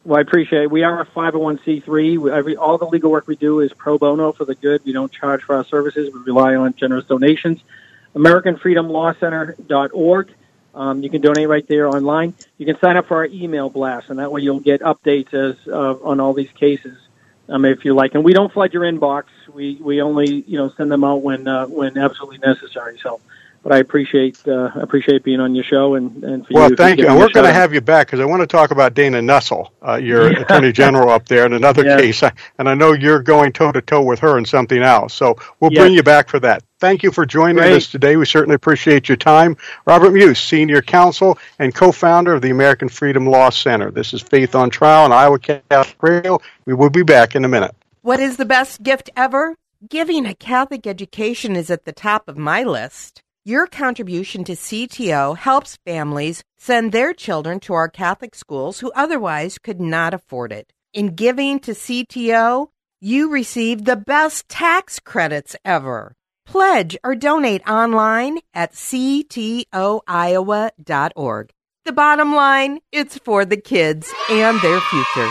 Well, I appreciate it. We are a 501c3. Every, all the legal work we do is pro bono for the good. We don't charge for our services. We rely on generous donations. AmericanFreedomLawCenter.org. Um, you can donate right there online. You can sign up for our email blast, and that way you'll get updates as uh, on all these cases um, if you like. And we don't flood your inbox. We we only you know send them out when uh, when absolutely necessary. So, but I appreciate uh, appreciate being on your show and and for well, you. Well, thank you. And we're going to have you back because I want to talk about Dana Nessel, uh, your [LAUGHS] yeah. Attorney General up there, in another yeah. case. And I know you're going toe to toe with her in something else. So we'll yes. bring you back for that. Thank you for joining Great. us today. We certainly appreciate your time. Robert Muise, Senior Counsel and co-founder of the American Freedom Law Center. This is Faith on Trial on Iowa Catholic Radio. We will be back in a minute. What is the best gift ever? Giving a Catholic education is at the top of my list. Your contribution to CTO helps families send their children to our Catholic schools who otherwise could not afford it. In giving to CTO, you receive the best tax credits ever. Pledge or donate online at ctoiowa.org. The bottom line, it's for the kids and their future.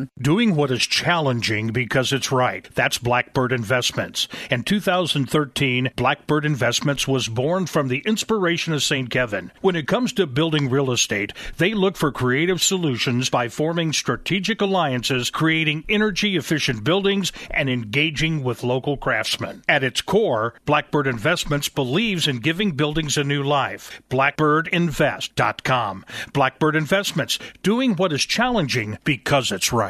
Moines-DentalAssociates.com. Doing what is challenging because it's right. That's Blackbird Investments. In 2013, Blackbird Investments was born from the inspiration of St. Kevin. When it comes to building real estate, they look for creative solutions by forming strategic alliances, creating energy efficient buildings, and engaging with local craftsmen. At its core, Blackbird Investments believes in giving buildings a new life. BlackbirdInvest.com. Blackbird Investments, doing what is challenging because it's right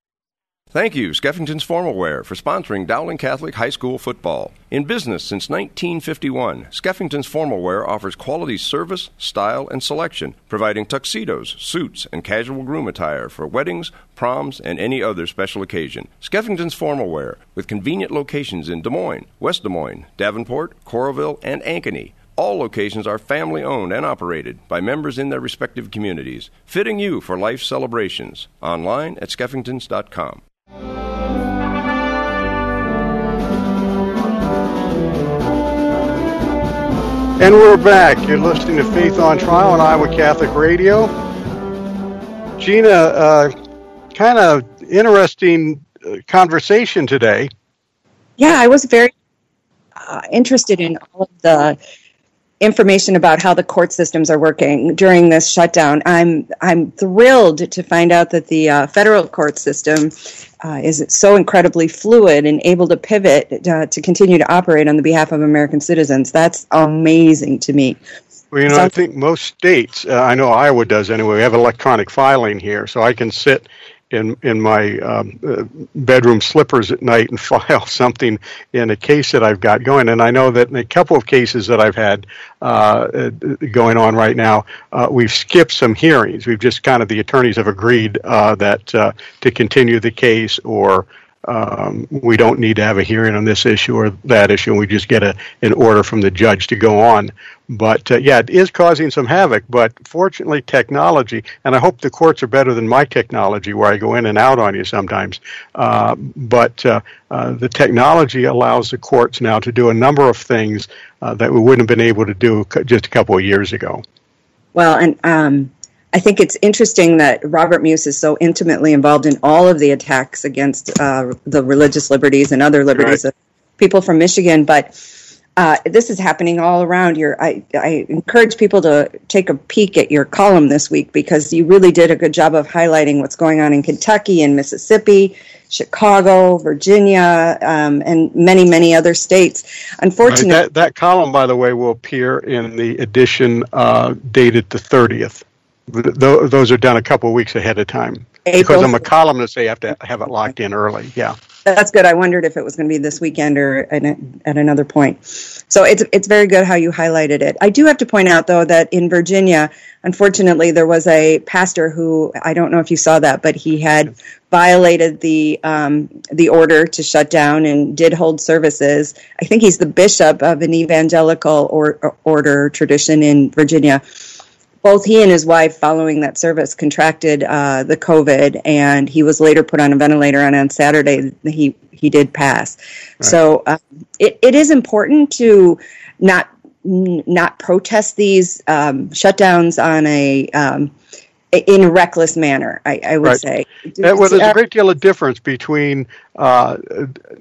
Thank you, Skeffington's Formalwear, for sponsoring Dowling Catholic High School football. In business since 1951, Skeffington's Formalwear offers quality service, style, and selection, providing tuxedos, suits, and casual groom attire for weddings, proms, and any other special occasion. Skeffington's Formalwear, with convenient locations in Des Moines, West Des Moines, Davenport, Coralville, and Ankeny. All locations are family owned and operated by members in their respective communities, fitting you for life celebrations. Online at skeffingtons.com. And we're back. You're listening to Faith on Trial on Iowa Catholic Radio. Gina, uh, kind of interesting uh, conversation today. Yeah, I was very uh, interested in all of the information about how the court systems are working during this shutdown. I'm I'm thrilled to find out that the uh, federal court system uh, is so incredibly fluid and able to pivot uh, to continue to operate on the behalf of American citizens. That's amazing to me. Well, you know, so, I think most states, uh, I know Iowa does anyway, we have electronic filing here, so I can sit in in my um, uh, bedroom slippers at night and [LAUGHS] file something in a case that I've got going. And I know that in a couple of cases that I've had uh, going on right now, uh, we've skipped some hearings. We've just kind of the attorneys have agreed uh, that uh, to continue the case or um, we don't need to have a hearing on this issue or that issue, and we just get a, an order from the judge to go on. But uh, yeah, it is causing some havoc. But fortunately, technology, and I hope the courts are better than my technology, where I go in and out on you sometimes. Uh, but uh, uh the technology allows the courts now to do a number of things uh, that we wouldn't have been able to do just a couple of years ago. Well, and um, I think it's interesting that Robert Muise is so intimately involved in all of the attacks against uh, the religious liberties and other liberties right. of people from Michigan, but uh, this is happening all around. Your, I, I encourage people to take a peek at your column this week because you really did a good job of highlighting what's going on in Kentucky and Mississippi, Chicago, Virginia, um, and many, many other states. Unfortunately, right. that, that column, by the way, will appear in the edition uh, dated the 30th those are done a couple of weeks ahead of time. April. Because I'm a columnist, they have to have it locked in early. Yeah. That's good. I wondered if it was going to be this weekend or at, at another point. So it's it's very good how you highlighted it. I do have to point out though that in Virginia, unfortunately, there was a pastor who I don't know if you saw that, but he had violated the um, the order to shut down and did hold services. I think he's the bishop of an evangelical or, order tradition in Virginia both he and his wife, following that service, contracted uh, the COVID, and he was later put on a ventilator. And on Saturday, he he did pass. Right. So uh, it, it is important to not not protest these um, shutdowns on a um, in a reckless manner. I, I would right. say. well, there's a great deal of difference between uh,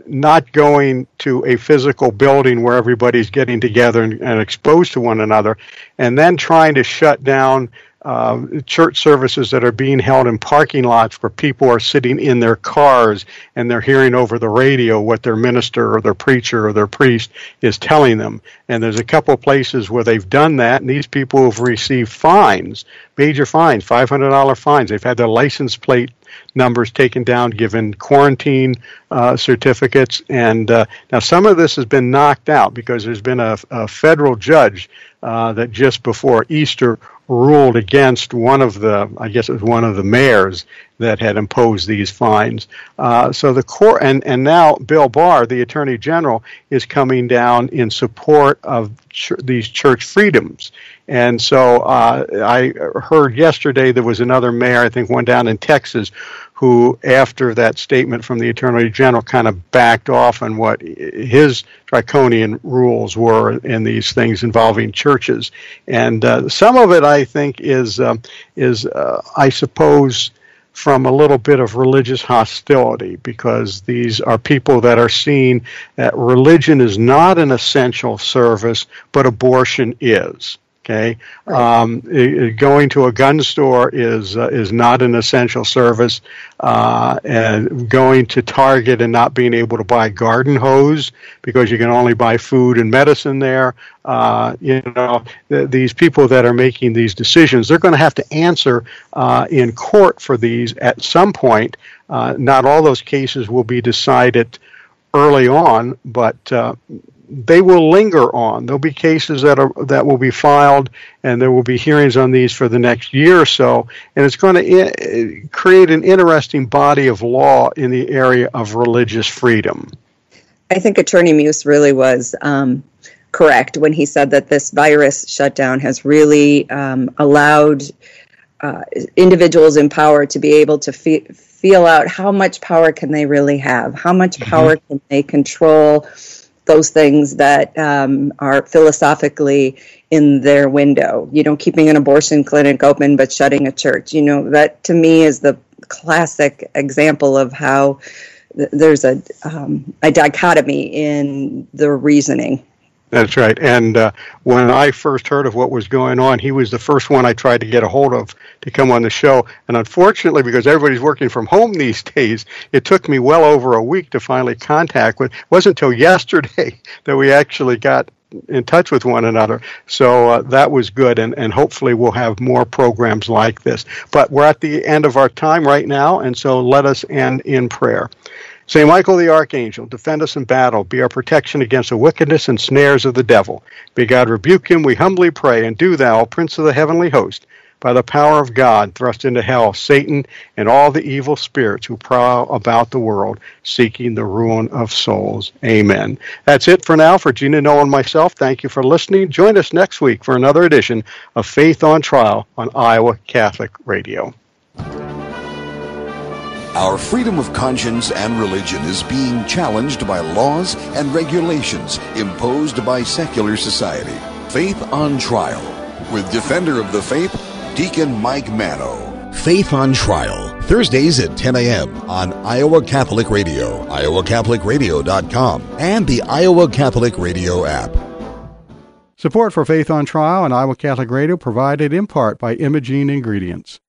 not going to a physical building where everybody's getting together and, and exposed to one another, and then trying to shut down uh, church services that are being held in parking lots where people are sitting in their cars and they're hearing over the radio what their minister or their preacher or their priest is telling them. And there's a couple of places where they've done that, and these people have received fines, major fines, $500 fines. They've had their license plate numbers taken down, given quarantine uh, certificates. And uh, now some of this has been knocked out because there's been a, a federal judge uh, that just before Easter ruled against one of the, I guess it was one of the mayors that had imposed these fines. Uh, so the court, and, and now Bill Barr, the Attorney General, is coming down in support of ch- these church freedoms. And so uh, I heard yesterday there was another mayor, I think one down in Texas, who, after that statement from the Attorney General, kind of backed off on what his draconian rules were in these things involving churches. And uh, some of it, I think, is um, is uh, I suppose from a little bit of religious hostility because these are people that are seeing that religion is not an essential service, but abortion is. Okay, um, going to a gun store is uh, is not an essential service, uh, and going to Target and not being able to buy garden hose because you can only buy food and medicine there. Uh, you know, th- these people that are making these decisions, they're going to have to answer uh, in court for these at some point. Uh, not all those cases will be decided early on, but uh, they will linger on. There'll be cases that are that will be filed, and there will be hearings on these for the next year or so, and it's going to I- create an interesting body of law in the area of religious freedom. I think Attorney Muise really was um, correct when he said that this virus shutdown has really um, allowed uh, individuals in power to be able to fe- feel out how much power can they really have, how much mm-hmm. power mm-hmm. can they control those things that um, are philosophically in their window. You know, keeping an abortion clinic open but shutting a church. You know, that to me is the classic example of how th- there's a um, a dichotomy in the reasoning. That's right. And uh, when I first heard of what was going on, he was the first one I tried to get a hold of to come on the show. And unfortunately, because everybody's working from home these days, it took me well over a week to finally contact with. It wasn't until [LAUGHS] yesterday that we actually got in touch with one another. So uh, that was good, and, and hopefully we'll have more programs like this. But we're at the end of our time right now, and so let us end in prayer. St. Michael the Archangel, defend us in battle, be our protection against the wickedness and snares of the devil. May God rebuke him, we humbly pray, and do thou, Prince of the heavenly host, by the power of God, thrust into hell Satan and all the evil spirits who prowl about the world, seeking the ruin of souls. Amen. That's it for now for Gina Noel and myself. Thank you for listening. Join us next week for another edition of Faith on Trial on Iowa Catholic Radio. Our freedom of conscience and religion is being challenged by laws and regulations imposed by secular society. Faith on Trial with Defender of the Faith, Deacon Mike Manno. Faith on Trial, Thursdays at 10 a.m. on Iowa Catholic Radio, iowacatholicradio.com, and the Iowa Catholic Radio app. Support for Faith on Trial and Iowa Catholic Radio provided in part by Imogene Ingredients.